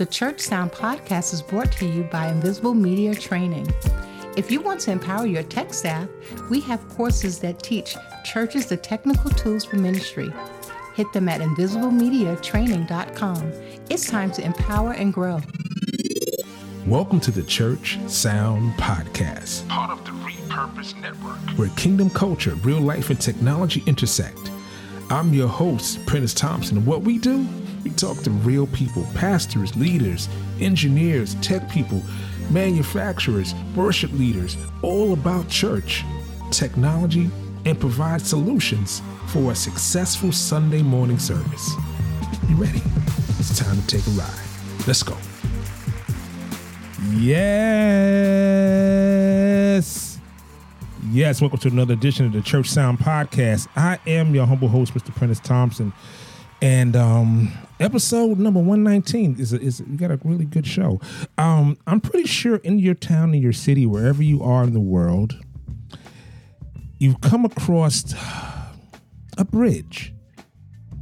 The Church Sound podcast is brought to you by Invisible Media Training. If you want to empower your tech staff, we have courses that teach churches the technical tools for ministry. Hit them at invisiblemediatraining.com. It's time to empower and grow. Welcome to the Church Sound Podcast, part of the Repurpose Network, where kingdom culture, real life, and technology intersect. I'm your host, Prentiss Thompson, and what we do, we talk to real people, pastors, leaders, engineers, tech people, manufacturers, worship leaders, all about church, technology, and provide solutions for a successful Sunday morning service. You ready? It's time to take a ride. Let's go. Yes. Yes, welcome to another edition of the Church Sound Podcast. I am your humble host, Mr. Prentiss Thompson. And um episode number 119 is a, is a, we got a really good show. Um I'm pretty sure in your town, in your city, wherever you are in the world, you've come across a bridge.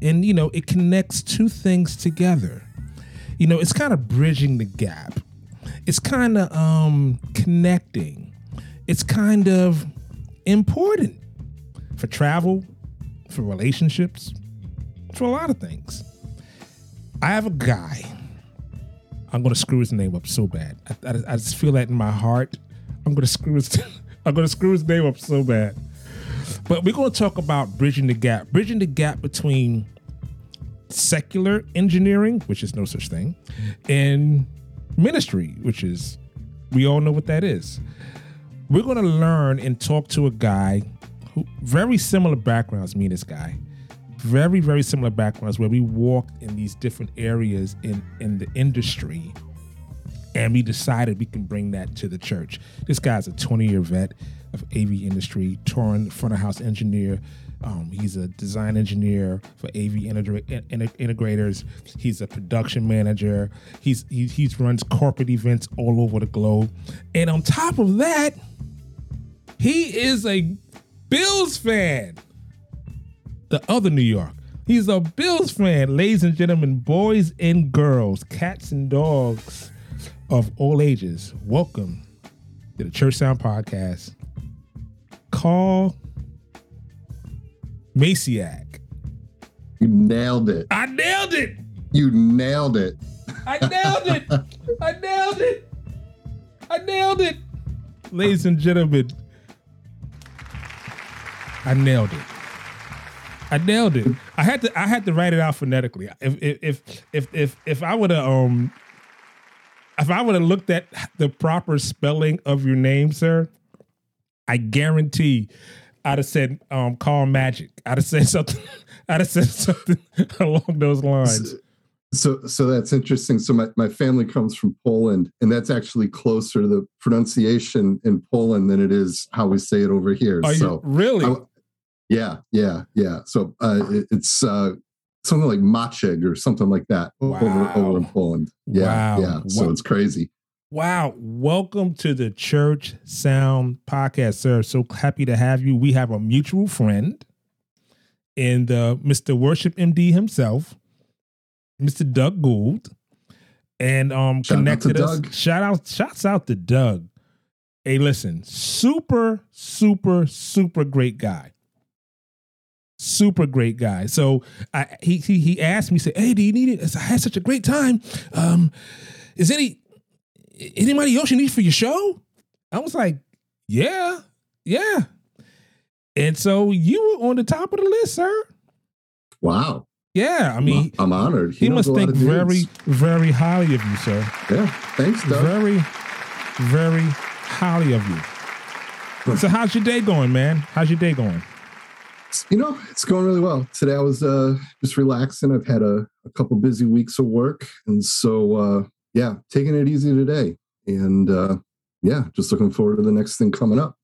And you know, it connects two things together. You know, it's kind of bridging the gap it's kind of um, connecting. It's kind of important for travel, for relationships, for a lot of things. I have a guy. I'm gonna screw his name up so bad. I, I, I just feel that in my heart. I'm gonna screw his. I'm gonna screw his name up so bad. But we're gonna talk about bridging the gap, bridging the gap between secular engineering, which is no such thing, and ministry, which is, we all know what that is. We're to learn and talk to a guy who, very similar backgrounds, me and this guy. Very, very similar backgrounds where we walked in these different areas in, in the industry and we decided we can bring that to the church. This guy's a 20 year vet of AV industry, touring front of house engineer, um, he's a design engineer for AV integrators. He's a production manager. He's he, he runs corporate events all over the globe. And on top of that, he is a Bills fan. The other New York. He's a Bills fan, ladies and gentlemen, boys and girls, cats and dogs of all ages. Welcome to the Church Sound Podcast. Karl Maciag. You nailed it. I nailed it. You nailed it. I nailed it. I nailed it. I nailed it. Ladies and gentlemen, I nailed it. I nailed it. I had to I had to write it out phonetically. If if if if if I would have um if I would have looked at the proper spelling of your name, sir, I guarantee I'd have said um, call magic. I'd have said something. I'd have said something along those lines. So, so that's interesting. So my, my family comes from Poland, and that's actually closer to the pronunciation in Poland than it is how we say it over here. Are so you really? I, yeah, yeah, yeah. So uh, it, it's uh, something like Maciek or something like that wow. over over in Poland. Yeah, wow. yeah. So wow. it's crazy. Wow. Welcome to the Church Sound Podcast, sir. So happy to have you. We have a mutual friend and uh, Mr. Worship MD himself, Mr. Doug Gould. And um shout connected us. Doug. Shout out, shouts out to Doug. Hey, listen, super, super, super great guy. Super great guy. So I he he, he asked me, said, Hey, do you need it? I had such a great time. Um, is any anybody else you need for your show? I was like, yeah, yeah. And so you were on the top of the list, sir. Wow. Yeah, I mean, I'm honored. He, he must think very, very highly of you, sir. Yeah, thanks, Doug. Very, very highly of you. so, how's your day going, man? How's your day going? You know, it's going really well. Today I was uh, just relaxing. I've had a, a couple busy weeks of work, and so uh, yeah, taking it easy today. And uh, yeah, just looking forward to the next thing coming up.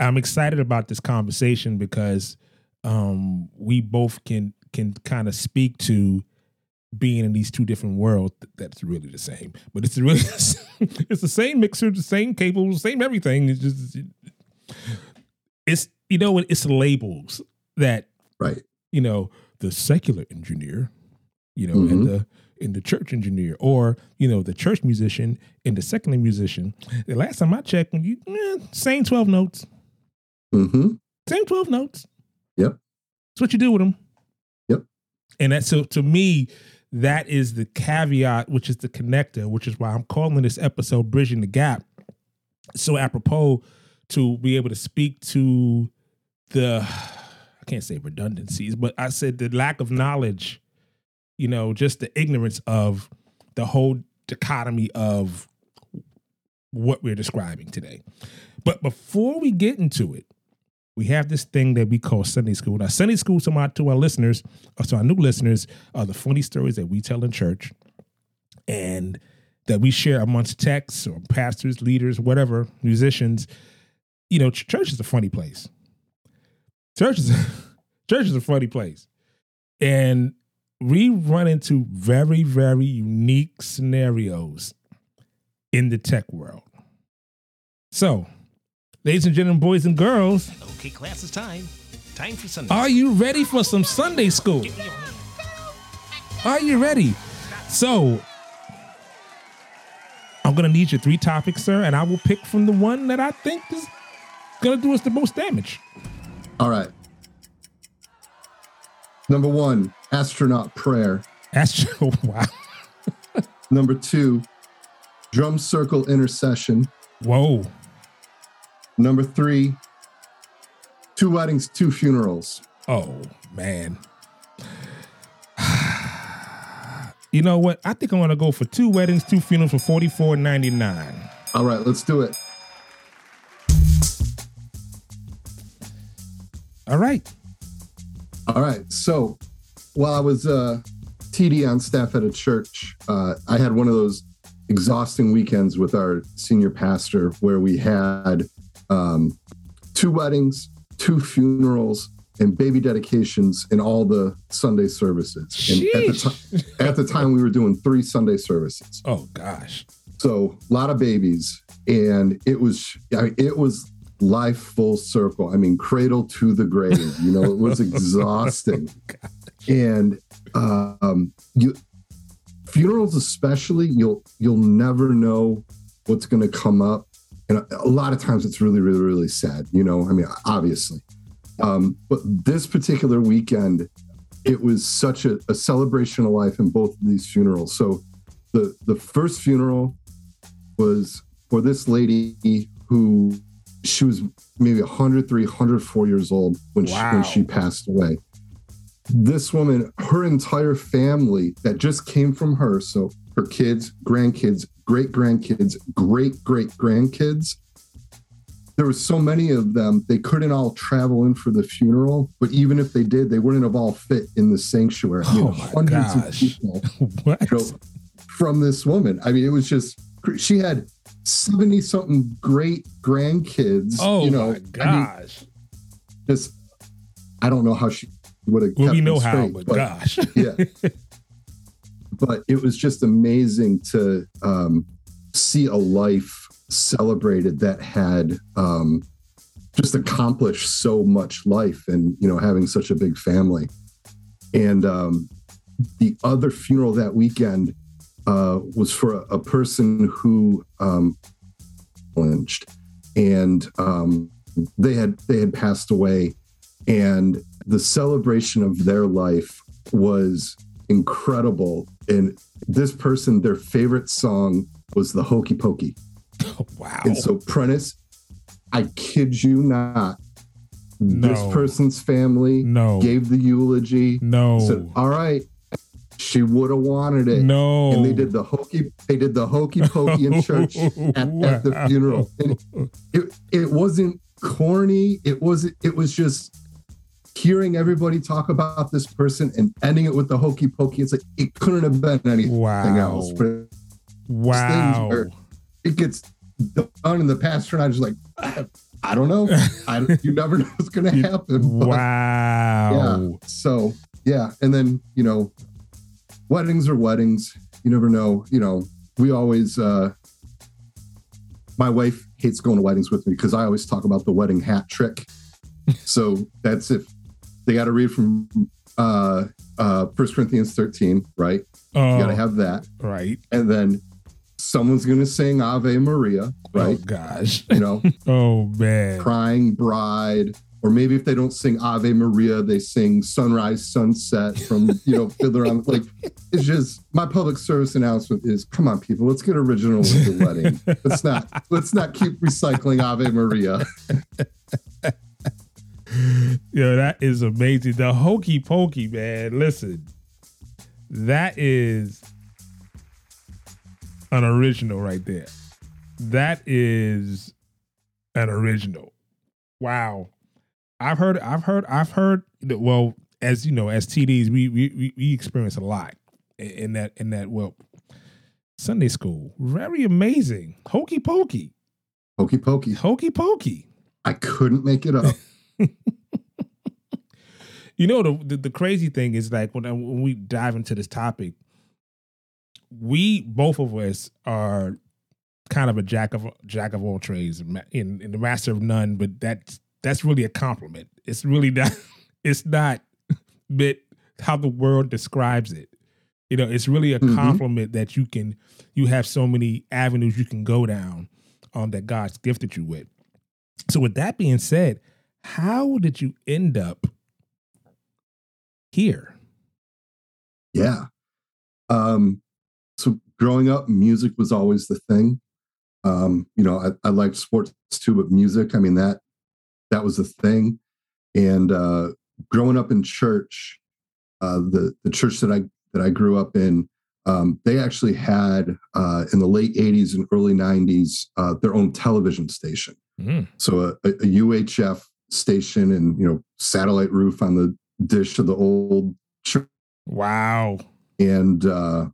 I'm excited about this conversation because um, we both can can kind of speak to being in these two different worlds that's really the same but it's really it's the same mixer the same cable same everything it's just it's you know it's labels that right you know the secular engineer you know, and Mhm. the and the church engineer, or you know, the church musician and the secular musician. The last time I checked, when you eh, same twelve notes, Mm-hmm. same twelve notes. Yep. That's what you do with them. Yep. And that's so to me, that is the caveat, which is the connector, which is why I'm calling this episode "Bridging the Gap." So apropos to be able to speak to the, I can't say redundancies, but I said the lack of knowledge. You know, just the ignorance of the whole dichotomy of what we're describing today. But before we get into it, we have this thing that we call Sunday school. Now, Sunday school to my to our listeners, or to our new listeners, are the funny stories that we tell in church, and that we share amongst texts or pastors, leaders, whatever, musicians. You know, ch- church is a funny place. Church is church is a funny place, and we run into very very unique scenarios in the tech world. So, ladies and gentlemen, boys and girls, Okay, class is time. Time for Sunday. are you ready for some Sunday school? Give me your hand. Are you ready? So, I'm gonna need your three topics, sir, and I will pick from the one that I think is gonna do us the most damage. All right. Number one, astronaut prayer. Astro, wow, Number two, drum circle intercession. whoa, Number three, two weddings, two funerals. oh man. You know what? I think I'm gonna go for two weddings, two funerals for forty four ninety nine. All right, let's do it. All right. All right. So while I was uh, TD on staff at a church, uh, I had one of those exhausting weekends with our senior pastor where we had um, two weddings, two funerals, and baby dedications in all the Sunday services. And at the, ti- at the time, we were doing three Sunday services. Oh gosh. So a lot of babies, and it was I mean, it was life full circle. I mean, cradle to the grave. You know, it was exhausting. and um, you funerals, especially, you'll you'll never know what's going to come up, and a, a lot of times it's really, really, really sad. You know, I mean, obviously, um, but this particular weekend, it was such a, a celebration of life in both of these funerals. So the the first funeral was for this lady who she was maybe 103 104 years old when, she, when she passed away this woman her entire family that just came from her so her kids grandkids great grandkids great great grandkids there were so many of them they couldn't all travel in for the funeral but even if they did they wouldn't have all fit in the sanctuary you Oh know, my hundreds gosh. of people you know, from this woman. I mean, it was just she had 70 something great grandkids. Oh you know, my I mean, gosh. just I don't know how she would have well, kept we know them how, straight, but, but gosh. yeah. but it was just amazing to um, see a life celebrated that had um, just accomplished so much life and you know having such a big family and um, the other funeral that weekend uh, was for a, a person who um, lynched and um, they had they had passed away and the celebration of their life was incredible and this person their favorite song was the hokey pokey wow. and so prentiss i kid you not this person's family no. gave the eulogy no. said all right she would have wanted it no. and they did the hokey they did the hokey pokey in church oh, at, at the funeral and it, it wasn't corny it wasn't it was just hearing everybody talk about this person and ending it with the hokey pokey it's like it couldn't have been anything Wow. else but Wow. it gets done in the pastor and i just like i, don't know I, you never know what's gonna happen but- Wow. yeah. So yeah, and then you know, weddings are weddings. You never know. You know, we always. uh My wife hates going to weddings with me because I always talk about the wedding hat trick. so that's if they got to read from uh uh First Corinthians 13, right? Oh, You gotta have that. right. And then someone's gonna sing Ave Maria, right? Oh gosh. You know, Oh man. crying bride. Or maybe if they don't sing Ave Maria, they sing Sunrise Sunset from, you know, Fiddler on like it's just my public service announcement is come on, people, let's get original with the wedding. Let's not let's not keep recycling Ave Maria. Yo, that is amazing. The hokey pokey, man. Listen, that is an original right there. That is an original. Wow. I've heard, I've heard, I've heard well, as you know, as TDs, we we we, experience a lot in- that in that well Sunday school. Very amazing. Hokey pokey. Hokey pokey. Hokey pokey. I couldn't make it up. You know the, the the crazy thing is like when when we dive into this topic, we both of us are kind of a jack of jack of all trades and in the master of none, but that's that's really a compliment. It's really not. It's not, but how the world describes it. You know, it's really a Mhm. compliment that you can you have so many avenues you can go down um that God's gifted you with. So with that being said, how did you end up here? Yeah. Um, so growing up, music was always the thing. Um, you know, I, I liked sports too, but music, I mean, that that was the thing. And uh growing up in church, uh the the church that I that I grew up in, um, they actually had uh in the late 80s and early 90s uh their own television station. Mm. So a, a UHF station and you know satellite roof on the dish of the old church Wow. and uh,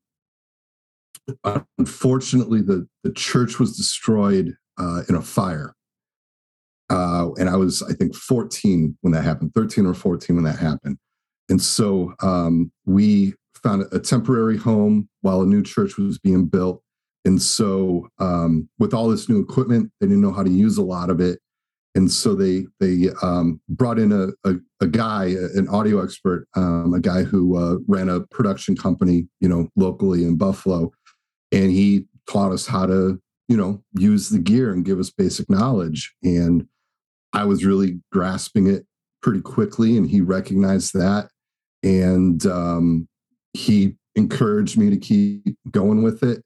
unfortunately, the the church was destroyed uh, in a fire. Uh, and I was, I think, 14 when that happened, 13 or 14 when that happened. And so um, we found a temporary home while a new church was being built. And so, um, with all this new equipment, they didn't know how to use a lot of it. And so they they um, brought in a, a, a guy, an audio expert, um, a guy who uh, ran a production company, you know, locally in Buffalo, and he taught us how to, you know, use the gear and give us basic knowledge. And I was really grasping it pretty quickly, and he recognized that, and um, he encouraged me to keep going with it.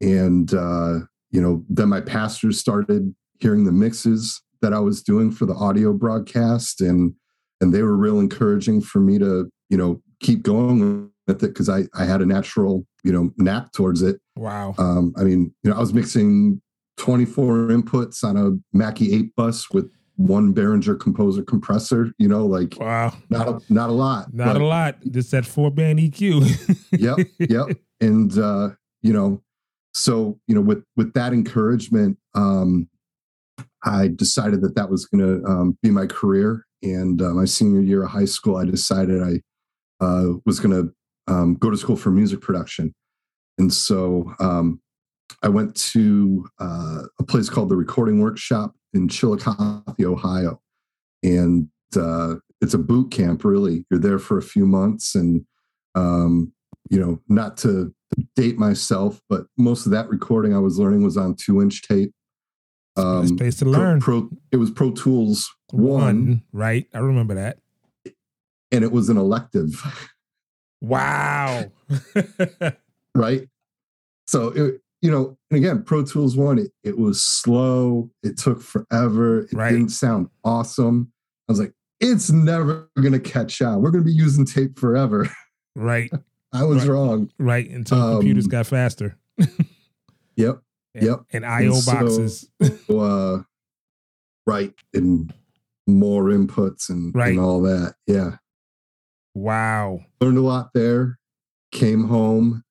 And uh, you know, then my pastors started hearing the mixes that I was doing for the audio broadcast, and and they were real encouraging for me to you know keep going with it because I I had a natural you know knack towards it. Wow. Um, I mean, you know, I was mixing 24 inputs on a Mackie 8 bus with one Behringer composer compressor, you know, like Wow. not a, not a lot. Not a lot. Just that four band EQ. yep yep and uh you know so you know with with that encouragement um i decided that that was going to um, be my career and uh, my senior year of high school i decided i uh, was going to um, go to school for music production and so um, i went to uh, a place called the recording workshop in chillicothe ohio and uh, it's a boot camp really you're there for a few months and um, you know, not to date myself, but most of that recording I was learning was on two inch tape. Um, Best place to learn. Pro, it was Pro Tools one, Right. I remember that. and it was an elective, Wow. right? So, it, you know, and again, Pro Tools one, it, it was slow. It took forever. It Right. didn't sound awesome. I was like, it's never going to catch on. We're going to be using tape forever. right. I was Right. wrong. Right. Until computers Um, got faster. Yep. And, Yep. And IO so- boxes. uh, right and more inputs and, Right. and all that yeah Wow. learned a lot there came home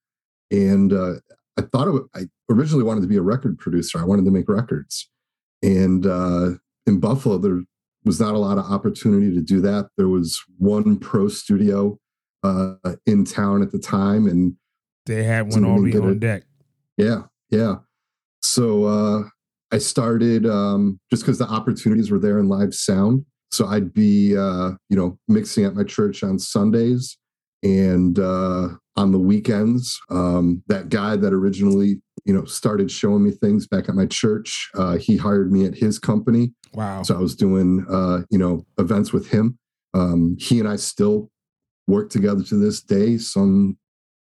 and uh, i thought it, i originally wanted to be a record producer i wanted to make records and uh, in buffalo there was not a lot of opportunity to do that there was one pro studio uh, in town at the time and They had one already on it. deck. Yeah, yeah. So uh, I started um, just because the opportunities were there in live sound. So I'd be, uh, you know, mixing at my church on Sundays, and uh, on the weekends, um, that guy that originally you know started showing me things back at my church, uh, he hired me at his company. Wow. So I was doing uh, you know events with him. Um, he and I still work together to this day. Some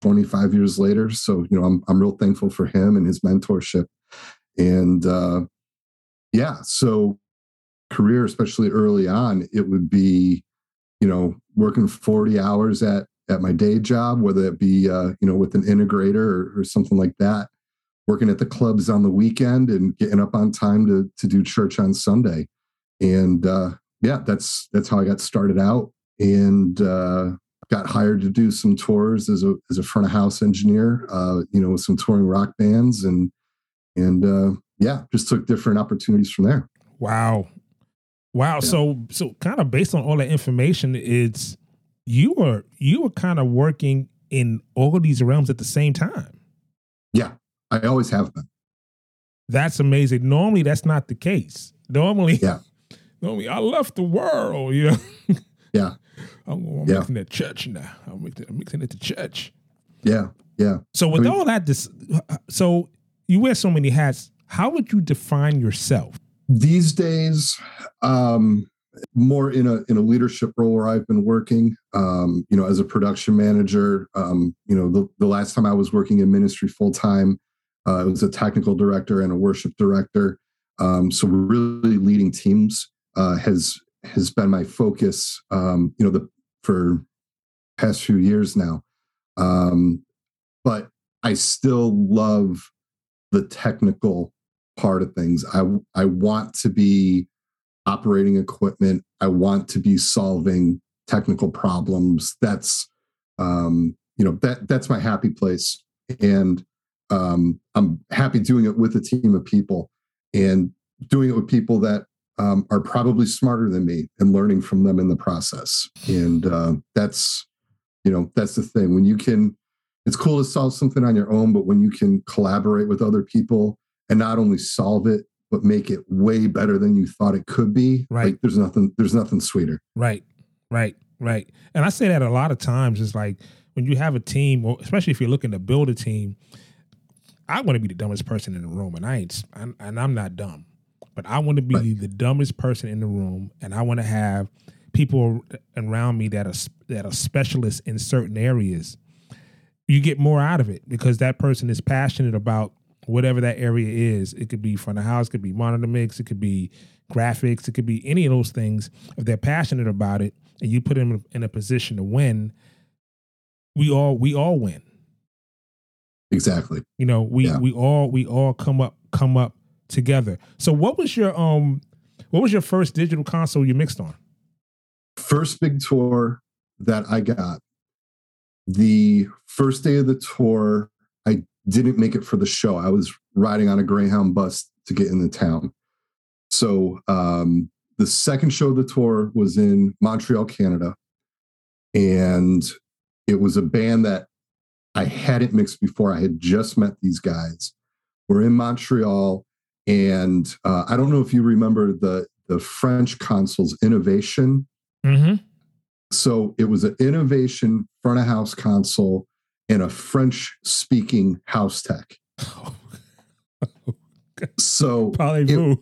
25 years later. So you know I'm I'm real thankful for him and his mentorship. And uh, yeah, so career, especially early on, it would be you know working 40 hours at at my day job, whether it be uh, you know with an integrator or, or something like that, working at the clubs on the weekend and getting up on time to to do church on Sunday, and uh, yeah, that's that's how I got started out, and uh, got hired to do some tours as a as a front of house engineer, uh, you know, with some touring rock bands, and and uh, yeah, just took different opportunities from there. Wow, wow. Yeah. So so kind of based on all that information, it's you were you were kind of working in all of these realms at the same time. Yeah, I always have been. That's amazing. Normally, that's not the case. Normally, yeah. Normally, I left the world. You know. Yeah. I'm, I'm yeah. mixing at church now. I'm mixing, I'm mixing it to church. Yeah. Yeah. So with I mean, all that, this, so you wear so many hats. How would you define yourself? These days, um, more in a in a leadership role where I've been working, um, you know, as a production manager. Um, you know, the, the last time I was working in ministry full time, uh, I was a technical director and a worship director. Um, so really leading teams uh, has has been my focus. Um, you know, the for past few years now. Um, but I still love the technical part of things. I I want to be operating equipment. I want to be solving technical problems. That's um, you know that that's my happy place, and um, I'm happy doing it with a team of people and doing it with people that um, are probably smarter than me and learning from them in the process. And uh, that's you know that's the thing when you can. It's cool to solve something on your own, but when you can collaborate with other people and not only solve it but make it way better than you thought it could be. Right. Like there's nothing there's nothing sweeter. Right. Right. Right. And I say that a lot of times It's like when you have a team, especially if you're looking to build a team, I want to be the dumbest person in the room, and I ain't, and I'm not dumb, but I want to be right. the dumbest person in the room, and I want to have people around me that are that are specialists in certain areas. You get more out of it because that person is passionate about whatever that area is. It could be front of house, it could be monitor mix, it could be graphics, it could be any of those things. If they're passionate about it and you put them in a position to win, we all we all win. Exactly. You know, we yeah. we all we all come up come up together. So what was your um what was your first digital console you mixed on? First big tour that I got. The first day of the tour, didn't make it for the show. I was riding on a Greyhound bus to get in the town. So um, the second show of the tour was in Montreal, Canada. And it was a band that I hadn't mixed before. I had just met these guys. We're in Montreal. And uh, I don't know if you remember the, the French consoles Innovason. Mm-hmm. So it was an Innovason front of house console and a French speaking house tech. so it,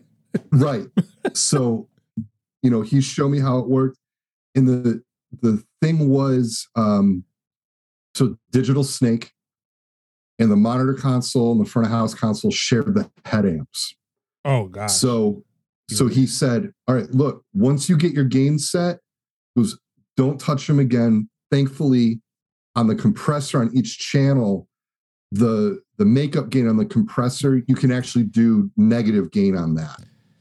right. So, you know, he showed me how it worked. And the the thing was um so digital snake and the monitor console and the front of house console shared the head amps. Oh god. So so he said, All right, look, once you get your gain set, was don't touch them again. Thankfully, on the compressor on each channel, the the makeup gain on the compressor, you can actually do negative gain on that.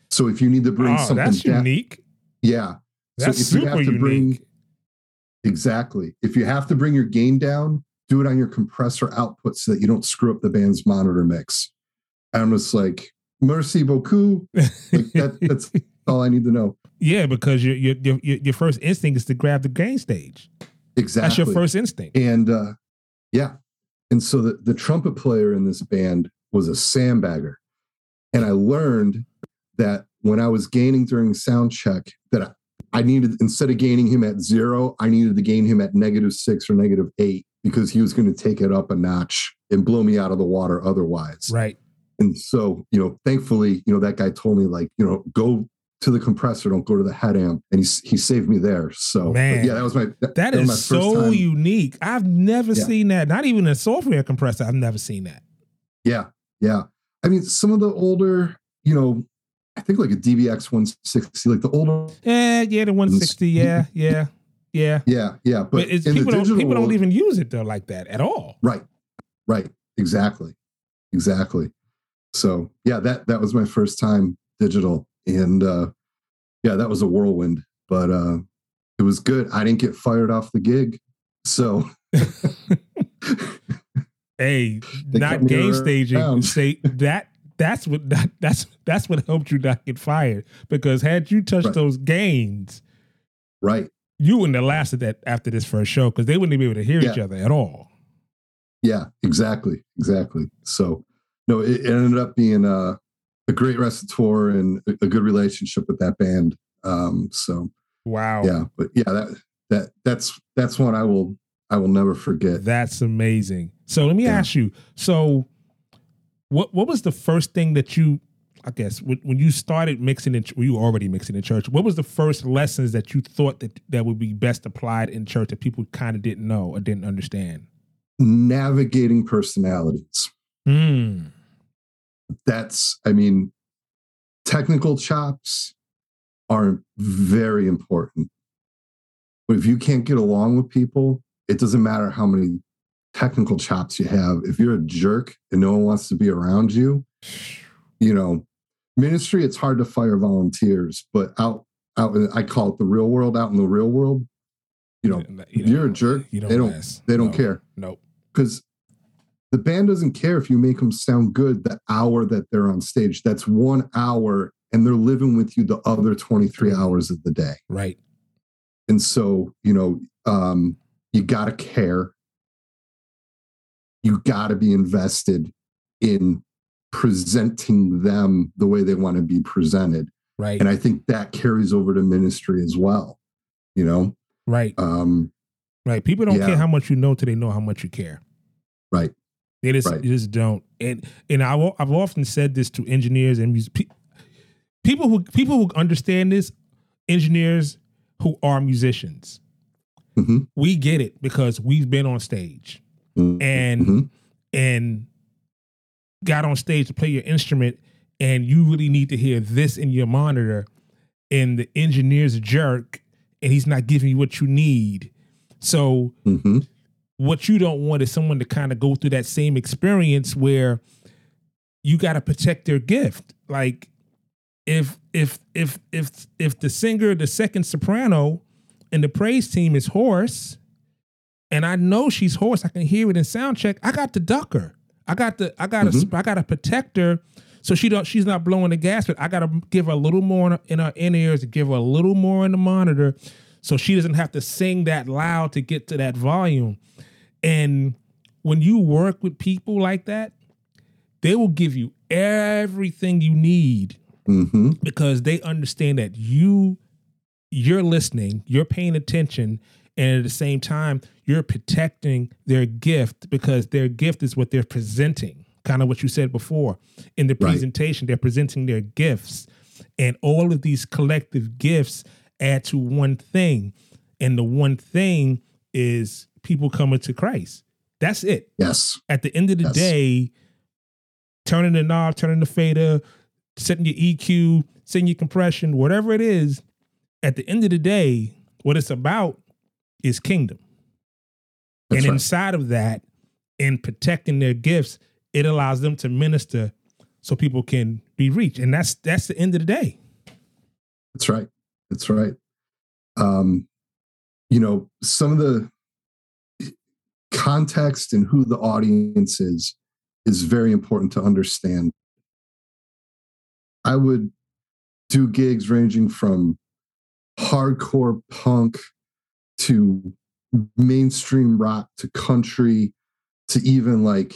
So if you need to bring oh, something that's down, unique. Yeah. That's so if super you have to unique. bring exactly. If you have to bring your gain down, do it on your compressor output so that you don't screw up the band's monitor mix. I'm just like, merci beaucoup. Like that, that's all I need to know. Yeah, because your, your your your first instinct is to grab the gain stage. Exactly. That's your first instinct. And uh, yeah. And so the, the trumpet player in this band was a sandbagger. And I learned that when I was gaining during sound check, that I, I needed instead of gaining him at zero, I needed to gain him at negative six or negative eight because he was going to take it up a notch and blow me out of the water otherwise. Right. And so, you know, thankfully, you know, that guy told me like, you know, go to the compressor, don't go to the head amp, and he he saved me there. So, Man, yeah, that was my that, That that my so time. unique. I've never Yeah. seen that. Not even a software compressor. I've never seen that. Yeah, yeah. I mean, some of the older, you know, I think like a DBX 160, like the older, Yeah, yeah, the 160. Yeah, yeah, yeah. yeah, yeah. But, But, people the don't people don't even use it though like that at all. Right. Right. Exactly. Exactly. So yeah, that that was my first time digital. And uh yeah, that was a whirlwind, but uh it was good. I didn't get fired off the gig. So Hey, They not gain staging. Say that that's what that, that's that's what helped you not get fired. Because had you touched Right. those gains, right. you wouldn't have lasted that after this first show because they wouldn't be able to hear each other at all. Yeah, exactly. Exactly. So no, it, it ended up being a, a great restaurateur and a, good relationship with that band. Um so Wow. yeah, but yeah, that that that's that's one I will I will never forget. That's amazing. So let me Yeah. ask you. So, what what was the first thing that you, I guess, when, when you started mixing in, well, you were already mixing in church. What was the first lessons that you thought that that would be best applied in church that people kind of didn't know or didn't understand? Navigating personalities. Hmm. That's i mean technical chops are very important but if you can't get along with people it doesn't matter how many technical chops you have if you're a jerk and no one wants to be around you you know ministry it's hard to fire volunteers but out out, I call it the real world out in the real world you know if you're a jerk you they don't last. they don't No. care Nope. because the band doesn't care if you make them sound good the hour that they're on stage. That's one hour, and they're living with you the other 23 hours of the day. Right. And so, you know, um, you got to care. You got to be invested in presenting them the way they want to be presented. Right. And I think that carries over to ministry as well. You know, right. um, Right. People don't yeah. care how much you know till they know how much you care. right. They just, Right. they just don't. And and I, will- I've often said this to engineers and mus- pe- people who people who understand this, engineers who are musicians. Mhm. We get it because we've been on stage and Mhm. and got on stage to play your instrument, and you really need to hear this in your monitor, and the engineer's a jerk, and he's not giving you what you need. So Mhm. What you don't want is someone to kind of go through that same experience where you got to protect their gift. Like if if if if if the singer the second soprano and the praise team is hoarse and i know she's hoarse i can hear it in sound check i got to duck her. I got to i got to Mhm. i got to protect her so she don't she's not blowing the gas but i got to give her a little more in her in ears give her a little more in the monitor so she doesn't have to sing that loud to get to that volume and when you work with people like that, they will give you everything you need Mhm. because they understand that you you're listening, you're paying attention, and at the same time, you're protecting their gift because their gift is what they're presenting. Kind of what you said before. In the Right. presentation, they're presenting their gifts. And all of these collective gifts add to one thing. And the one thing is people coming to Christ. That's it Yes. at the end of the Yes. day, turning the knob, turning the fader, setting your EQ, setting your compression, whatever it is, at the end of the day, what it's about is kingdom. That's and right. inside of that, in protecting their gifts, it allows them to minister so people can be reached. And that's that's the end of the day. That's right. That's right. Um, you know, some of the context and who the audience is is very important to understand. I would do gigs ranging from hardcore punk to mainstream rock to country to even like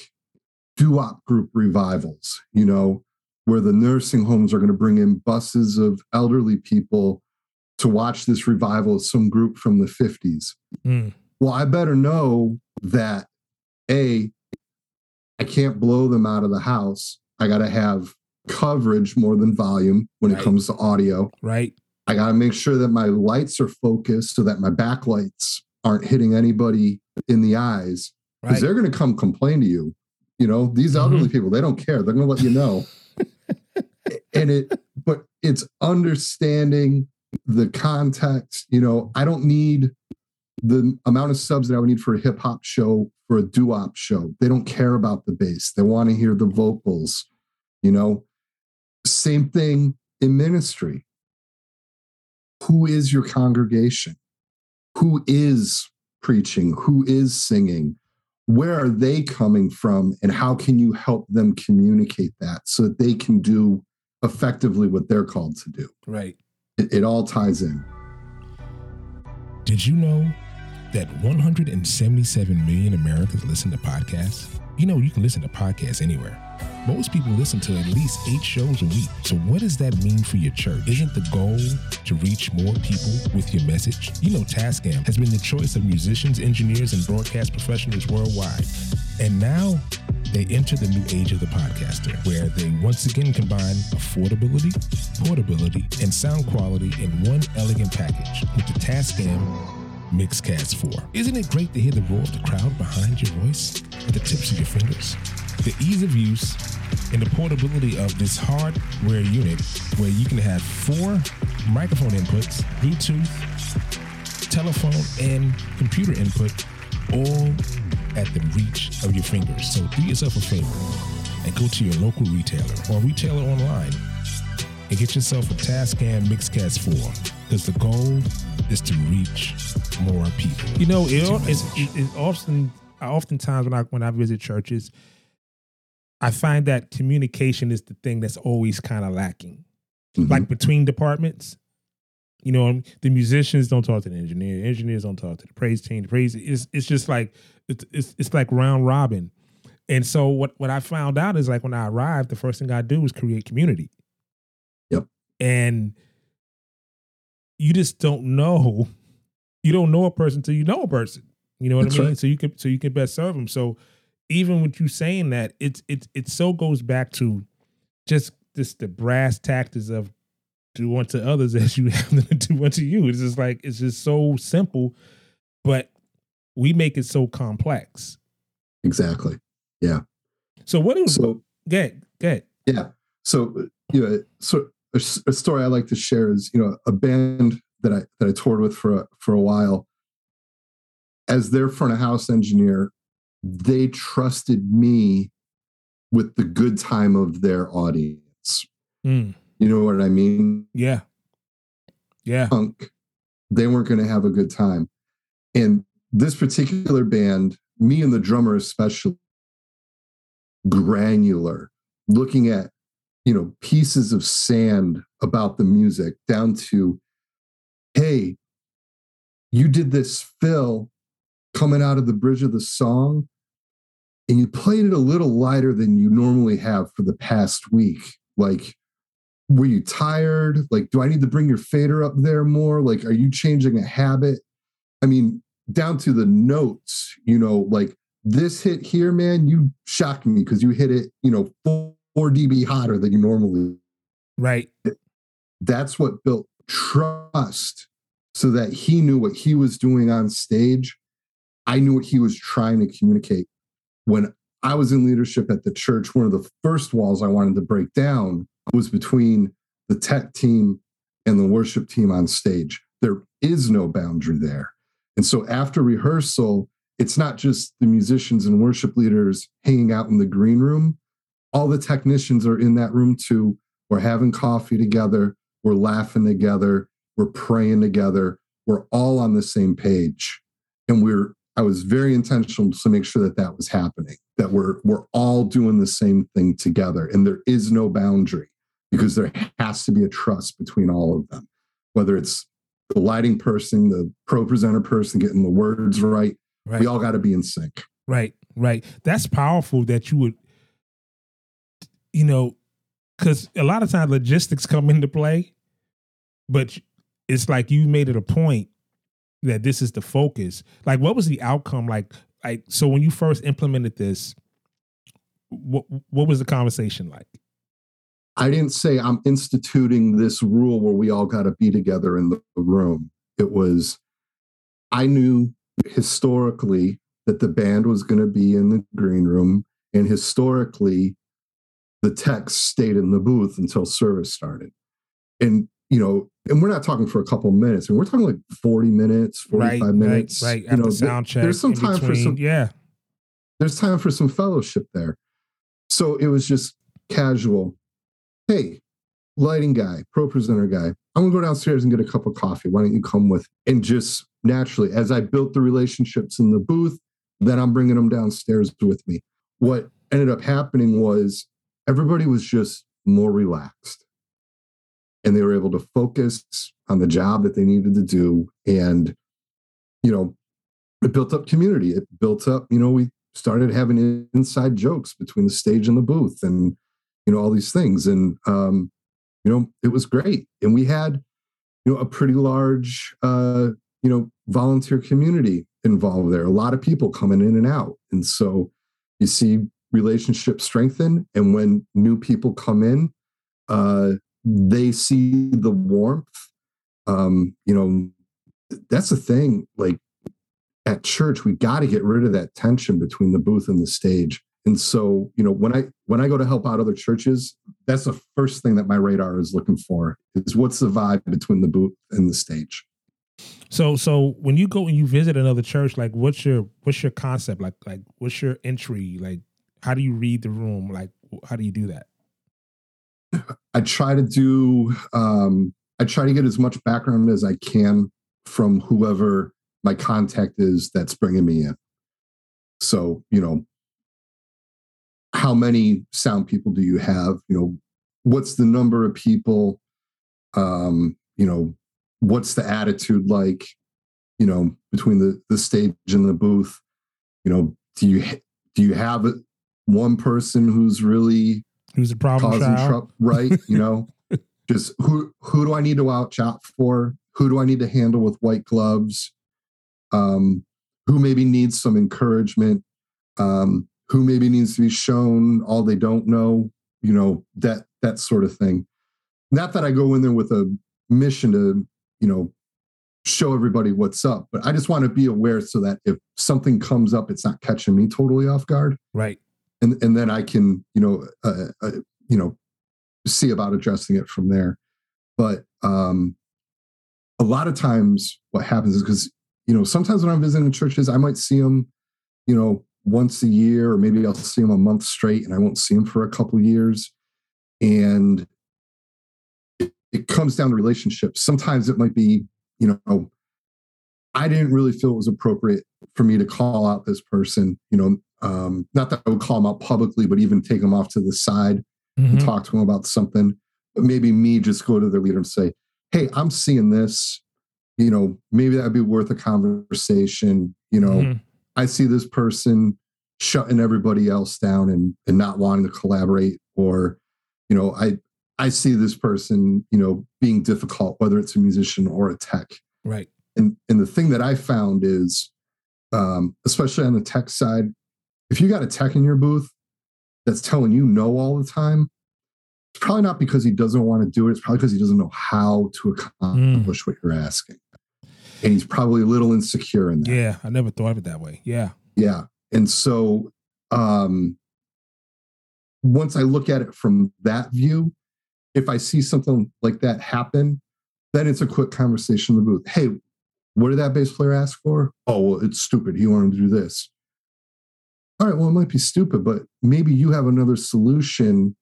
doo-wop group revivals, you know, where the nursing homes are going to bring in buses of elderly people to watch this revival of some group from the 50s. Mm. Well, I better know that A, I can't blow them out of the house. I got to have coverage more than volume when Right. it comes to audio. Right. I got to make sure that my lights are focused so that my backlights aren't hitting anybody in the eyes because Right. they're going to come complain to you. You know, these mm-hmm. elderly people, they don't care. They're going to let you know. and it, but it's understanding the context. You know, I don't need the amount of subs that I would need for a hip hop show for a doo wop show. They don't care about the bass. They want to hear the vocals. You know, same thing in ministry. Who is your congregation? Who is preaching? Who is singing? Where are they coming from? And how can you help them communicate that so that they can do effectively what they're called to do? Right. It, it all ties in. Did you know that 177 million Americans listen to podcasts? You know, you can listen to podcasts anywhere. Most people listen to at least eight shows a week. So, what does that mean for your church? Isn't the goal to reach more people with your message? You know, Tascam has been the choice of musicians, engineers, and broadcast professionals worldwide. And now they enter the new age of the podcaster, where they once again combine affordability, portability, and sound quality in one elegant package with the Tascam Mixcast 4. Isn't it great to hear the roar of the crowd behind your voice at the tips of your fingers? The ease of use and the portability of this hardware unit, where you can have four microphone inputs, Bluetooth, telephone, and computer input, all at the reach of your fingers. So do yourself a favor and go to your local retailer or retailer online and get yourself a Tascam Mixcast 4 because the goal is to reach more people. You know, it, it's, it, it's often, oftentimes when I when I visit churches, I find that communication is the thing that's always kind of lacking, Mhm. like between departments. You know, the musicians don't talk to the engineer. Engineers don't talk to the praise team. The praise it's it's just like it's it's, it's like round robin. And so what what I found out is like when I arrived, the first thing I do is create community. Yep. And you just don't know. You don't know a person till you know a person. You know what That's I mean? right. So you can so you can best serve them. So even with you saying that, it's it's it so goes back to just just the brass tactics of do unto others as you have them to do unto you. It's just like it's just so simple, but we make it so complex. Exactly. Yeah. So what is So get get Yeah. So uh, you know, so a, story I like to share is you know a band that I that I toured with for a, for a while. As their front of house engineer, they trusted me with the good time of their audience. Mm, You know what I mean? yeah. Yeah. Punk. They weren't going to have a good time, and this particular band, me and the drummer especially, granular, looking at you know pieces of sand about the music down to hey you did this fill coming out of the bridge of the song and you played it a little lighter than you normally have for the past week. Like were you tired? Like do i need to bring your fader up there more? Like are you changing a habit? I mean down to the notes you know like this hit here man you shocked me because you hit it you know 4, 4 db hotter than you normally Right. that's what built trust so that he knew what he was doing on stage. I knew what he was trying to communicate. When I was in leadership at the church, one of the first walls I wanted to break down was between the tech team and the worship team on stage. There is no boundary there. And so after rehearsal, it's not just the musicians and worship leaders hanging out in the green room. All the technicians are in that room too. We're having coffee together. We're laughing together. We're praying together. We're all on the same page. And we're, I was very intentional to make sure that that was happening, that we're, we're all doing the same thing together. And there is no boundary because there has to be a trust between all of them, whether it's the lighting person, the ProPresenter person getting the words right. Right. We all got to be in sync. Right, right. That's powerful that you would, you know, because a lot of times logistics come into play, but it's like you made it a point that this is the focus. Like, what was the outcome? Like, like so when you first implemented this, what what was the conversation like? I didn't say I'm instituting this rule where we all got to be together in the room. It was, I knew historically that the band was going to be in the green room, and historically, the text stayed in the booth until service started. And you know, and we're not talking for a couple minutes, and we're talking like 40 minutes, 45 right, minutes. Right, right. You After know, sound check. there's some time between, for some yeah. There's time for some fellowship there. So it was just casual. Hey, lighting guy, ProPresenter guy, I'm gonna go downstairs and get a cup of coffee. Why don't you come with? And just naturally, as I built the relationships in the booth, then I'm bringing them downstairs with me. What ended up happening was everybody was just more relaxed. And they were able to focus on the job that they needed to do. And you know it built up community. It built up you know we started having inside jokes between the stage and the booth and you know all these things. And um you know it was great. And we had you know a pretty large uh you know volunteer community involved there. A lot of people coming in and out. And so you see relationships strengthen and when new people come in uh they see the warmth. Um you know that's the thing like at church we got to get rid of that tension between the booth and the stage. And so you know when i when i go to help out other churches that's the first thing that my radar is looking for is what's the vibe between the booth and the stage. So so when you go and you visit another church like what's your what's your concept? Like like what's your entry? Like how do you read the room like how do you do that I try to do um, I try to get as much background as I can from whoever my contact is that's bringing me in. So, you know, how many sound people do you have? You know, what's the number of people? Um, you know, what's the attitude like? You know, between the the stage and the booth. You know, do you do you have one person who's really who's a problem causing child? trouble, right? You know, just who who do I need to watch out for? Who do I need to handle with white gloves? Um, who maybe needs some encouragement? Um, who maybe needs to be shown all they don't know? You know that that sort of thing. Not that I go in there with a mission to you know show everybody what's up, but I just want to be aware so that if something comes up, it's not catching me totally off guard. Right and and then I can you know uh, uh, you know see about addressing it from there. But um, a lot of times, what happens is because you know sometimes when I'm visiting churches, I might see them, you know, once a year, or maybe I'll see them a month straight, and I won't see them for a couple years, and it, it comes down to relationships. Sometimes it might be, you know, I didn't really feel it was appropriate for me to call out this person, you know, um, not that I would call them out publicly, but even take them off to the side mm-hmm. and talk to them about something. But maybe me just go to their leader and say, "Hey, I'm seeing this. You know, maybe that'd be worth a conversation. You know, mm-hmm. I see this person shutting everybody else down and and not wanting to collaborate, or you know, I I see this person, you know, being difficult, whether it's a musician or a tech. Right. And and the thing that I found is, um, especially on the tech side, if you got a tech in your booth that's telling you no all the time, it's probably not because he doesn't want to do it. It's probably because he doesn't know how to accomplish mm. what you're asking. And he's probably a little insecure in that. Yeah, I never thought of it that way. Yeah. Yeah. And so um once I look at it from that view, if I see something like that happen, then it's a quick conversation in the booth. Hey, what did that bass player ask for? Oh, well, it's stupid. He wanted to do this all right, well, it might be stupid, but maybe you have another solution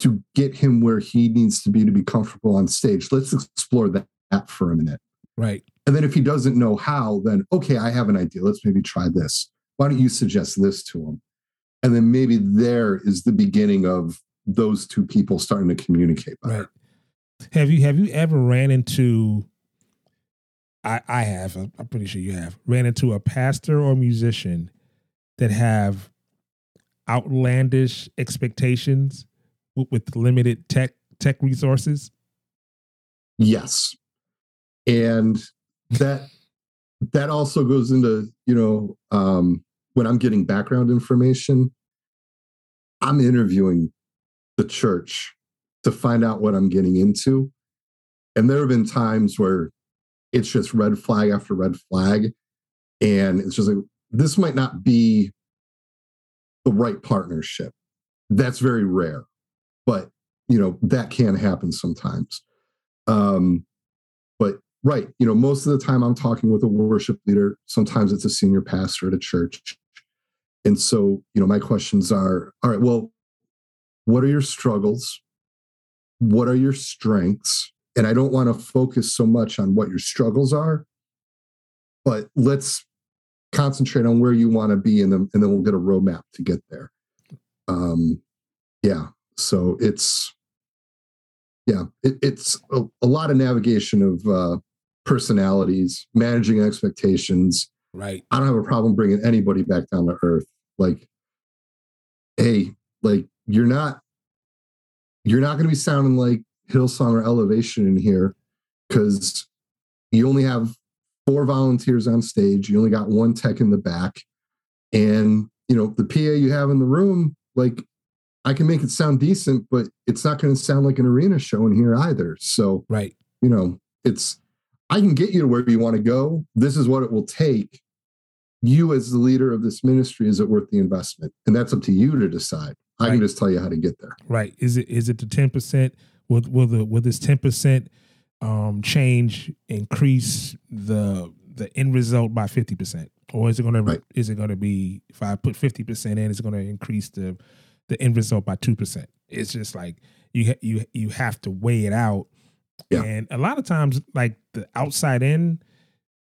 to get him where he needs to be to be comfortable on stage. Let's explore that, that for a minute. Right. And then if he doesn't know how, then okay, I have an idea. Let's maybe try this. Why don't you suggest this to him? And then maybe there is the beginning of those two people starting to communicate better. Right. Have you have you ever ran into I, I have, I'm pretty sure you have, ran into a pastor or musician that have outlandish expectations with, with limited tech tech resources? Yes. and that that also goes into you know um, when I'm getting background information, I'm interviewing the church to find out what I'm getting into. And there have been times where it's just red flag after red flag. And it's just like, this might not be the right partnership. That's very rare, but you know, that can happen sometimes. Um, but right, you know, most of the time I'm talking with a worship leader. Sometimes it's a senior pastor at a church. And so, you know, my questions are all right, well, what are your struggles? What are your strengths? And I don't want to focus so much on what your struggles are, but let's concentrate on where you want to be and then, and then we'll get a roadmap to get there. Um, yeah. So it's, yeah, it, it's a, a, lot of navigation of uh, personalities, managing expectations. Right. I don't have a problem bringing anybody back down to earth. Like, hey, like you're not you're not going to be sounding like Hillsong or Elevation in here because you only have four volunteers on stage. You only got one tech in the back, and you know the PA you have in the room. Like I can make it sound decent, but it's not going to sound like an arena show in here either. So right, you know, it's I can get you to where you want to go. This is what it will take. You, as the leader of this ministry, is it worth the investment? And that's up to you to decide. I right. can just tell you how to get there. Right. Is it is it the ten percent? Will will the will this ten percent um change increase the the end result by fifty percent? Or is it gonna is it gonna be if I put fifty percent in, it's gonna increase the the end result by two percent? It's just like you you you have to weigh it out. Yeah. And a lot of times like the outside in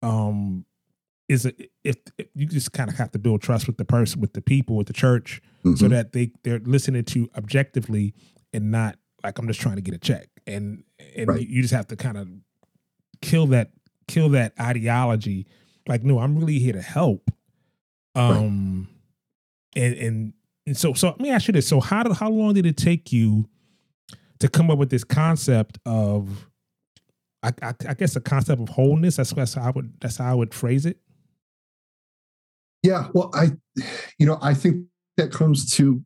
um is a, if, if, you just kind of have to build trust with the person, with the people, with the church, mm-hmm. so that they they're listening to objectively and not like I'm just trying to get a check. And and right. you just have to kind of kill that kill that ideology. Like, no, I'm really here to help. Um, right. and and and so so let me ask you this: so how did how long did it take you to come up with this concept of I, I, I, guess a concept of wholeness. That's, that's how I would that's how I would phrase it. Yeah, well, I, you know, I think that comes to,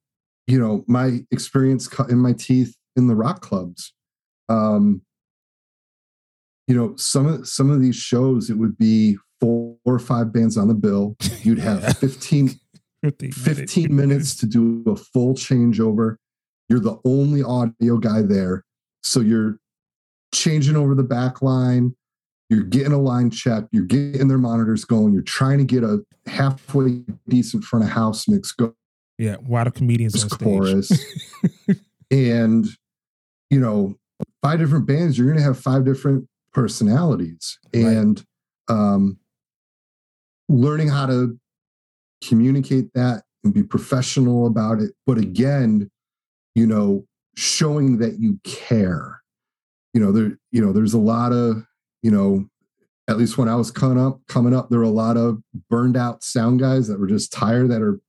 you know, my experience in my teeth in the rock clubs. Um, you know, some of some of these shows, it would be four or five bands on the bill. You'd have yeah. 15, 15, 15 minutes to do a full changeover. You're the only audio guy there. So you're changing over the back line you're getting a line check, you're getting their monitors going, you're trying to get a halfway decent front of house mix go. Yeah, a lot of comedians on chorus. and you know, five different bands, you're gonna have five different personalities. Right. And um learning how to communicate that and be professional about it. But again, you know, showing that you care. You know, there, you know, there's a lot of you know, at least when I was coming up, coming up, there were a lot of burned out sound guys that were just tired that are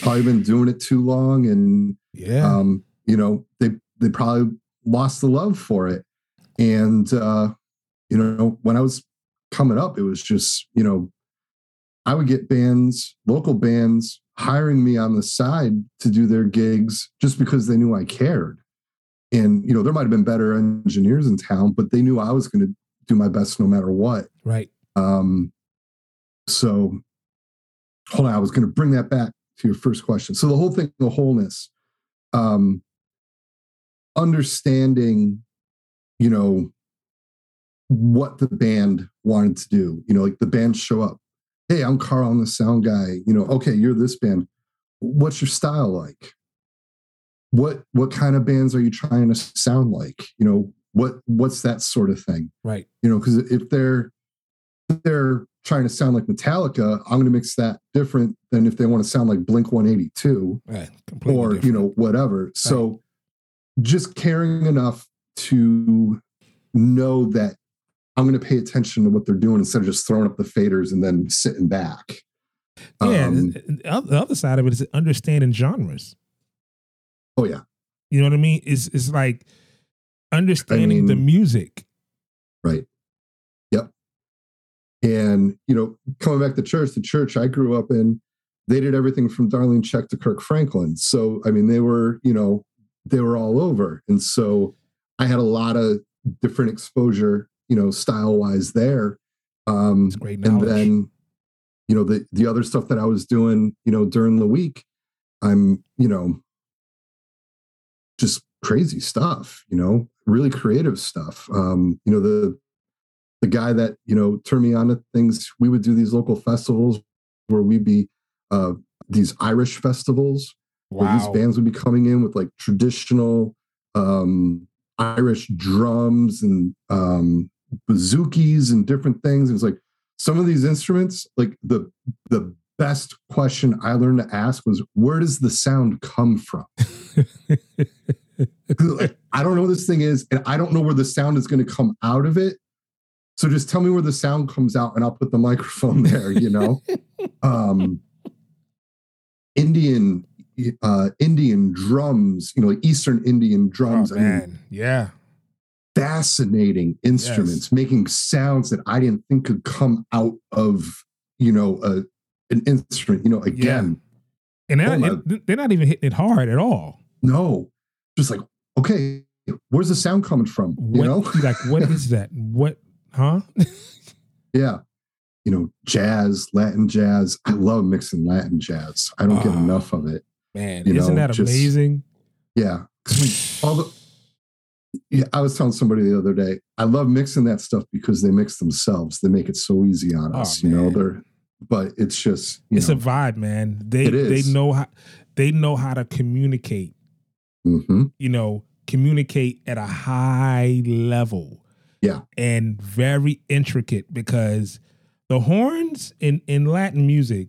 probably been doing it too long, and yeah, um, you know, they they probably lost the love for it. And uh, you know, when I was coming up, it was just you know, I would get bands, local bands, hiring me on the side to do their gigs just because they knew I cared. And you know, there might have been better engineers in town, but they knew I was going to do my best no matter what. Right. Um, so hold on, I was going to bring that back to your first question. So the whole thing, the wholeness, um, understanding, you know, what the band wanted to do. You know, like the band show up. Hey, I'm Karl, I'm the sound guy. You know, okay, you're this band. What's your style like? What what kind of bands are you trying to sound like? You know, what what's that sort of thing right you know because if they're if they're trying to sound like metallica i'm going to mix that different than if they want to sound like blink 182 right, or different. you know whatever right. so just caring enough to know that i'm going to pay attention to what they're doing instead of just throwing up the faders and then sitting back yeah um, the other side of it is understanding genres oh yeah you know what i mean it's, it's like understanding I mean, the music. Right. Yep. And, you know, coming back to church, the church I grew up in, they did everything from Darlene Zschech to Kirk Franklin. So, I mean, they were, you know, they were all over. And so I had a lot of different exposure, you know, style wise there. Um, and then, you know, the, the other stuff that I was doing, you know, during the week, I'm, you know, just crazy stuff, you know, really creative stuff. Um, you know, the the guy that, you know, turned me on to things, we would do these local festivals where we'd be uh these Irish festivals where these bands would be coming in with like traditional um Irish drums and um bouzoukis and different things. It was like some of these instruments, like the the best question I learned to ask was where does the sound come from? like, I don't know what this thing is, and I don't know where the sound is going to come out of it. So just tell me where the sound comes out, and I'll put the microphone there. You know, um, Indian uh, Indian drums, you know, like Eastern Indian oh, drums. I mean. Yeah. fascinating instruments, making sounds that I didn't think could come out of you know a, an instrument. You know, again, And they're, Oh, it- they're not even hitting it hard at all. no, just like okay, where's the sound coming from? You know, like, what is that? What, huh? yeah. You know, jazz, Latin jazz. I love mixing Latin jazz. I don't get Ah. enough of it. Man, You isn't know, that just- amazing? Yeah. I mean, all the yeah, I was telling somebody the other day, I love mixing that stuff because they mix themselves. They make it so easy on Oh, us, you know. They're but it's just you It's know, a vibe, man. They It is. they know how they know how to communicate. mhm. You know, communicate at a high level. Yeah. and very intricate because the horns in in Latin music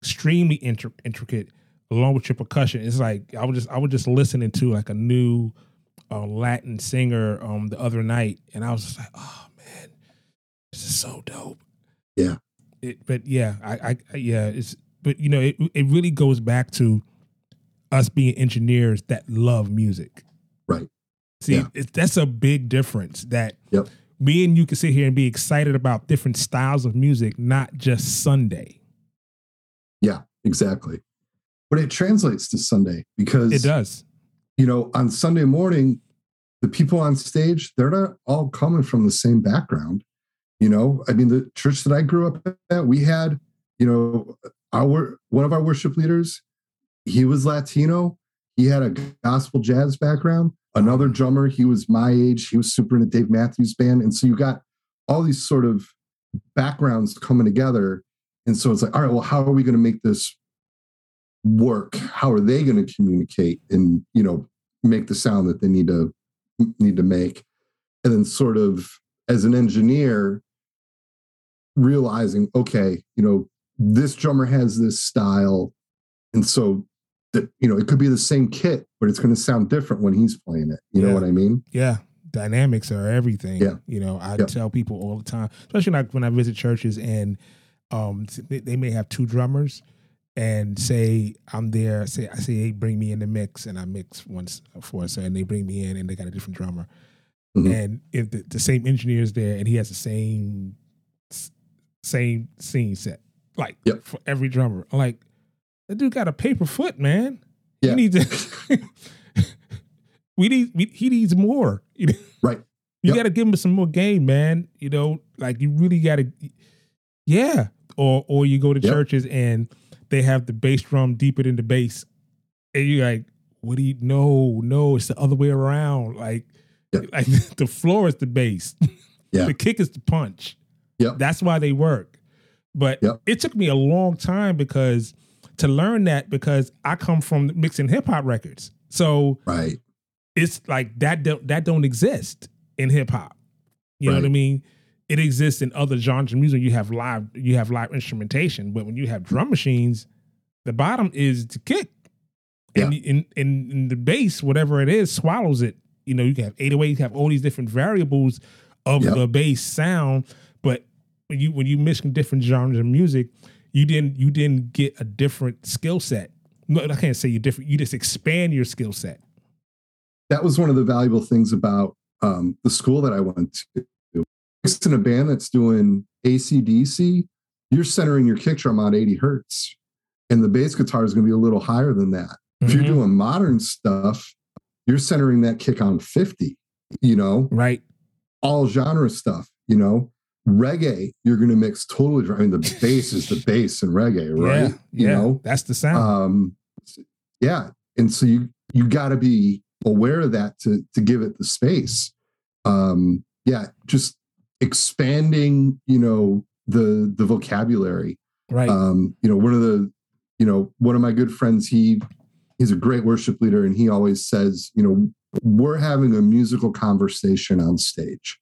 extremely intri- intricate along with your percussion. It's like I was just I was just listening to like a new uh, Latin singer um the other night, and I was just like, oh man, this is so dope. Yeah. It, but yeah, I, I yeah, it's but you know it it really goes back to us being engineers that love music. Right. See, Yeah. it, that's a big difference. That Yep. me and you can sit here and be excited about different styles of music, not just Sunday. Yeah, exactly. But it translates to Sunday because It does. you know, on Sunday morning, the people on stage, they're not all coming from the same background. You know, I mean, the church that I grew up at, we had, you know, our one of our worship leaders, he was Latino. He had a gospel jazz background. Another drummer, he was my age. He was super into Dave Matthews Band. And so you got all these sort of backgrounds coming together. And so it's like, all right, well, how are we going to make this work? How are they going to communicate and, you know, make the sound that they need to need to make? And then sort of as an engineer, realizing, okay, you know, this drummer has this style. And so that, you know, it could be the same kit, but it's going to sound different when he's playing it. You Yeah. know what I mean? Yeah. Dynamics are everything. Yeah. You know, I Yeah. tell people all the time, especially like when I visit churches and um they, they may have two drummers and say I'm there, say I say hey, bring me in the mix and I mix once for us and they bring me in and they got a different drummer. Mhm. And if the, the same engineer is there and he has the same same scene set, like Yep. for every drummer, I'm like, that dude got a paper foot, man. Yeah. You need to we need we, he needs more. You? Right. You Yep. got to give him some more game, man. You know, like you really got to, yeah. Or or you go to Yep. churches and they have the bass drum deeper than the bass, and you're like, what do you? No, no, it's the other way around. Like, Yep. like the floor is the bass, Yeah. the kick is the punch. Yep. That's why they work. But Yep. it took me a long time because to learn that because I come from mixing hip hop records, so Right. it's like that don't that don't exist in hip hop. You know what I mean? It exists in other genres of music. You have live you have live instrumentation, but when you have drum machines, the bottom is the kick. And in, in in the bass, whatever it is, swallows it. You know, you can have 808, you have all these different variables of Yep. the bass sound, but when you when you mix different genres of music, you didn't you didn't get a different skill set. No, I can't say you different. You just expand your skill set. that was one of the valuable things about um, the school that I went to. In a band that's doing ACDC, you're centering your kick drum on 80 hertz. And the bass guitar is going to be a little higher than that. Mm-hmm. If you're mm-hmm. doing modern stuff, you're centering that kick on 50, you know? Right. All genre stuff, you know? Reggae, you're going to mix totally. I mean, the bass is the bass in reggae, right? Yeah, you yeah, know, that's the sound. Um, yeah, and so you you got to be aware of that to to give it the space. Um, yeah, just expanding, you know, the the vocabulary. Right. Um, you know, one of the, you know, one of my good friends, he he's a great worship leader, and he always says, you know, we're having a musical conversation on stage.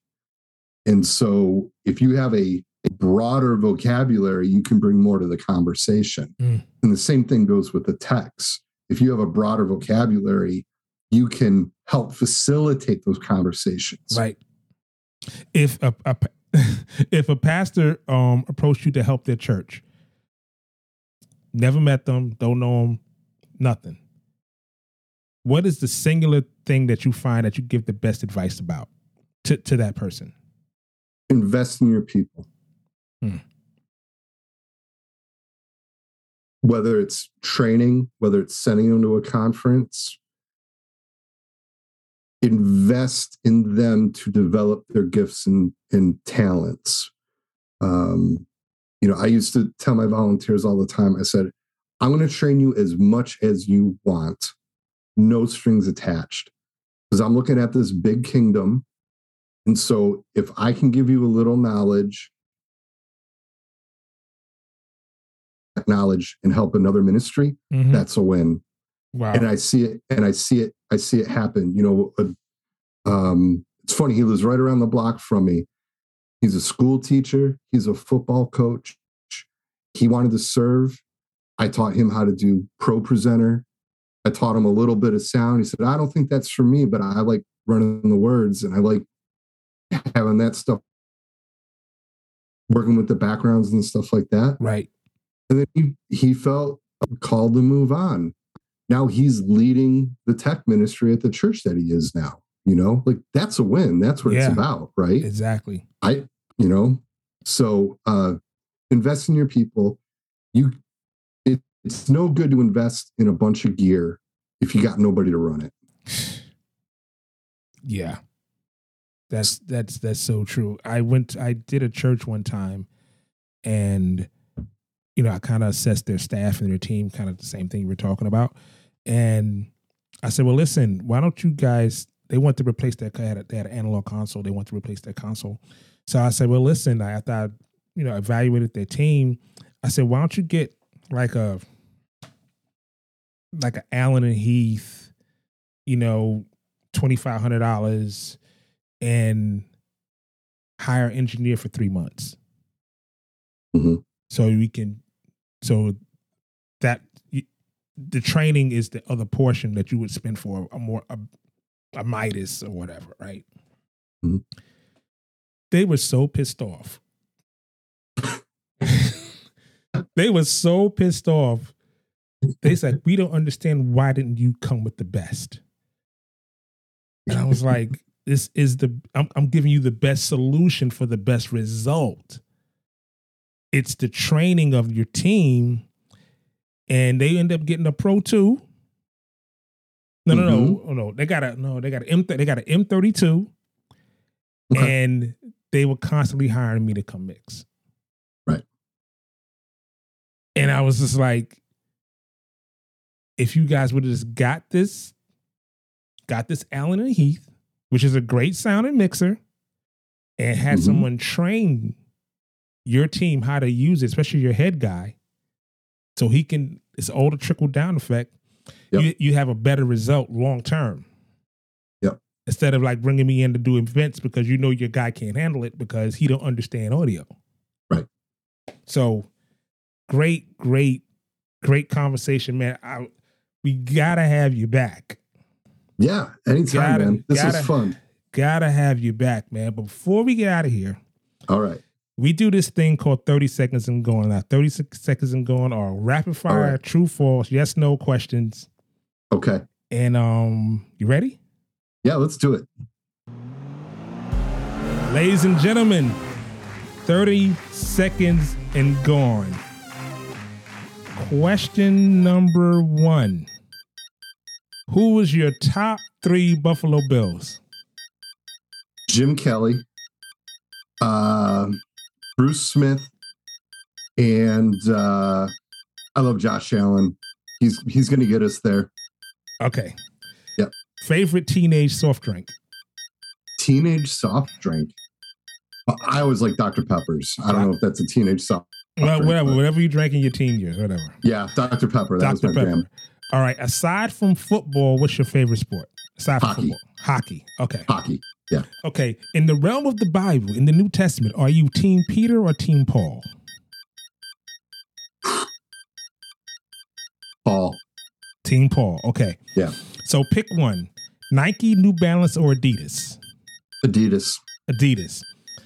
And so if you have a, a broader vocabulary, you can bring more to the conversation. Mm. And the same thing goes with the text. If you have a broader vocabulary, you can help facilitate those conversations. Right. If a, a if a pastor um approached you to help their church, never met them, don't know them, nothing. What is the singular thing that you find that you give the best advice about to, to that person? invest in your people. Hmm. Whether it's training, whether it's sending them to a conference, invest in them to develop their gifts and, and talents. Um, you know, I used to tell my volunteers all the time, I said, I'm going to train you as much as you want, no strings attached. Because I'm looking at this big kingdom and so if I can give you a little knowledge, knowledge and help another ministry, mm-hmm. that's a win. Wow. And I see it, and I see it, I see it happen. You know, um, it's funny. He lives right around the block from me. He's a school teacher. He's a football coach. He wanted to serve. I taught him how to do ProPresenter. I taught him a little bit of sound. He said, I don't think that's for me, but I like running the words and I like having that stuff working with the backgrounds and stuff like that. Right. And then he, he felt called to move on. Now he's leading the tech ministry at the church that he is now. You know, like that's a win. That's what yeah, it's about, right? Exactly. I, you know, so uh invest in your people. You it, it's no good to invest in a bunch of gear if you got nobody to run it. yeah. That's that's that's so true. I went I did a church one time and you know, I kind of assessed their staff and their team, kind of the same thing we're talking about. And I said, well, listen, why don't you guys, they want to replace that. they had, a, they had an analog console. They want to replace their console. So I said, well, listen, I, after I, you know, evaluated their team, I said, why don't you get like a, like an Allen and Heath, you know, $2,500 and hire an engineer for three months. Mm-hmm. So we can, so that the training is the other portion that you would spend for a more a, a Midas or whatever, right? Mm-hmm. They were so pissed off. they were so pissed off. They said, "We don't understand why didn't you come with the best." And I was like, this is the I'm, I'm giving you the best solution for the best result it's the training of your team and they end up getting a pro two. No no mm-hmm. no oh, no. They got a no they got an m they got an m32 and they were constantly hiring me to come mix. Right. And i was just like if you guys would have just got this got this allen and heath which is a great sounding mixer, and had mm-hmm. someone train your team how to use it, especially your head guy, so he can. It's all the trickle down effect. Yep. You you have a better result long term. Yep. Instead of like bringing me in to do events because you know your guy can't handle it because he don't understand audio. Right. So, great, great, great conversation, man. I, we gotta have you back. Yeah, anytime, gotta, man. This gotta, is fun. Gotta have you back, man. But before we get out of here, all right. We do this thing called 30 seconds and going. Now, 30 seconds and going are rapid fire, right. true, false, yes, no questions. Okay. And um, you ready? Yeah, let's do it. Ladies and gentlemen, 30 seconds and gone. Question number one Who was your top three Buffalo Bills? Jim Kelly, uh, Bruce Smith, and uh, I love Josh Allen. He's he's going to get us there. Okay. Yep. Favorite teenage soft drink? Teenage soft drink. I always like Dr. Peppers. I don't know if that's a teenage soft. Well, drink, whatever, whatever you drank in your teen years, whatever. Yeah, Dr. Pepper. That was my Pepper. jam. All right. Aside from football, what's your favorite sport? Aside from Hockey. football, hockey. Okay. Hockey. Okay. In the realm of the Bible, in the New Testament, are you Team Peter or Team Paul? Paul. Team Paul. Okay. Yeah. So pick one: Nike, New Balance, or Adidas. Adidas. Adidas.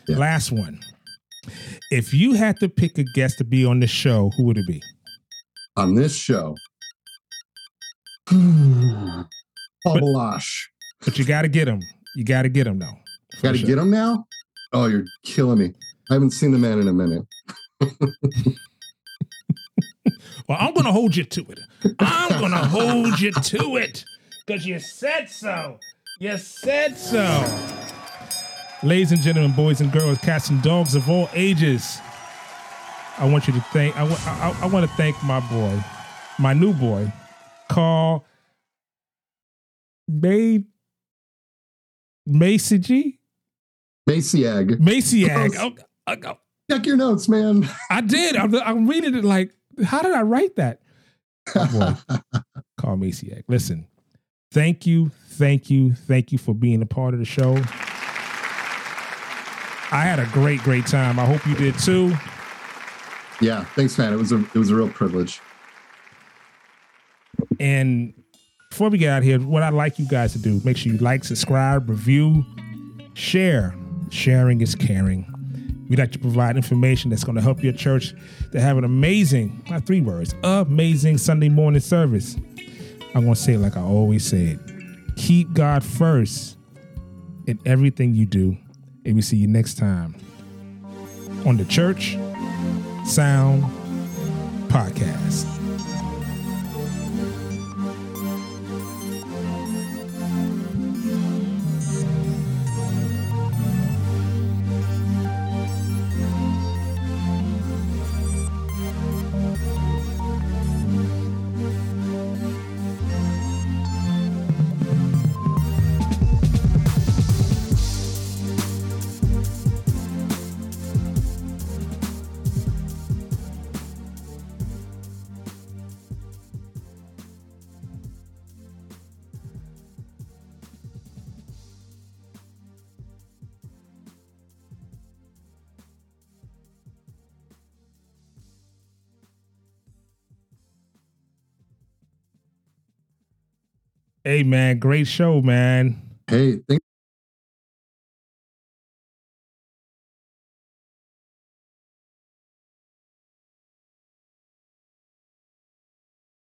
Yeah. Last one. If you had to pick a guest to be on the show, who would it be? On this show. Paul But- Balash. But you got to get him. You got to get him now. Got to sure. get him now? Oh, you're killing me. I haven't seen the man in a minute. Well, I'm going to hold you to it. I'm going to hold you to it because you said so. You said so. Ladies and gentlemen, boys and girls, cats and dogs of all ages, I want you to thank. I, wa- I, I want to thank my boy, my new boy, Karl May Macy G Maciag. Maciag. Close. Oh, oh, Check your notes, man. I did. I'm, I'm reading it like, how did I write that? My boy, Karl Maciak. Listen, thank you, thank you, thank you for being a part of the show. I had a great, great time. I hope you did too. yeah, thanks, man. It was a it was a real privilege. And before we get out here, what I'd like you guys to do, make sure you like, subscribe, review, share. Sharing is caring. We'd like to provide information that's going to help your church to have an amazing, not three words, amazing Sunday morning service. I'm going to say it like I always said keep God first in everything you do. And we see you next time on the Church Sound Podcast. Hey, man, great show, man. Hey, thanks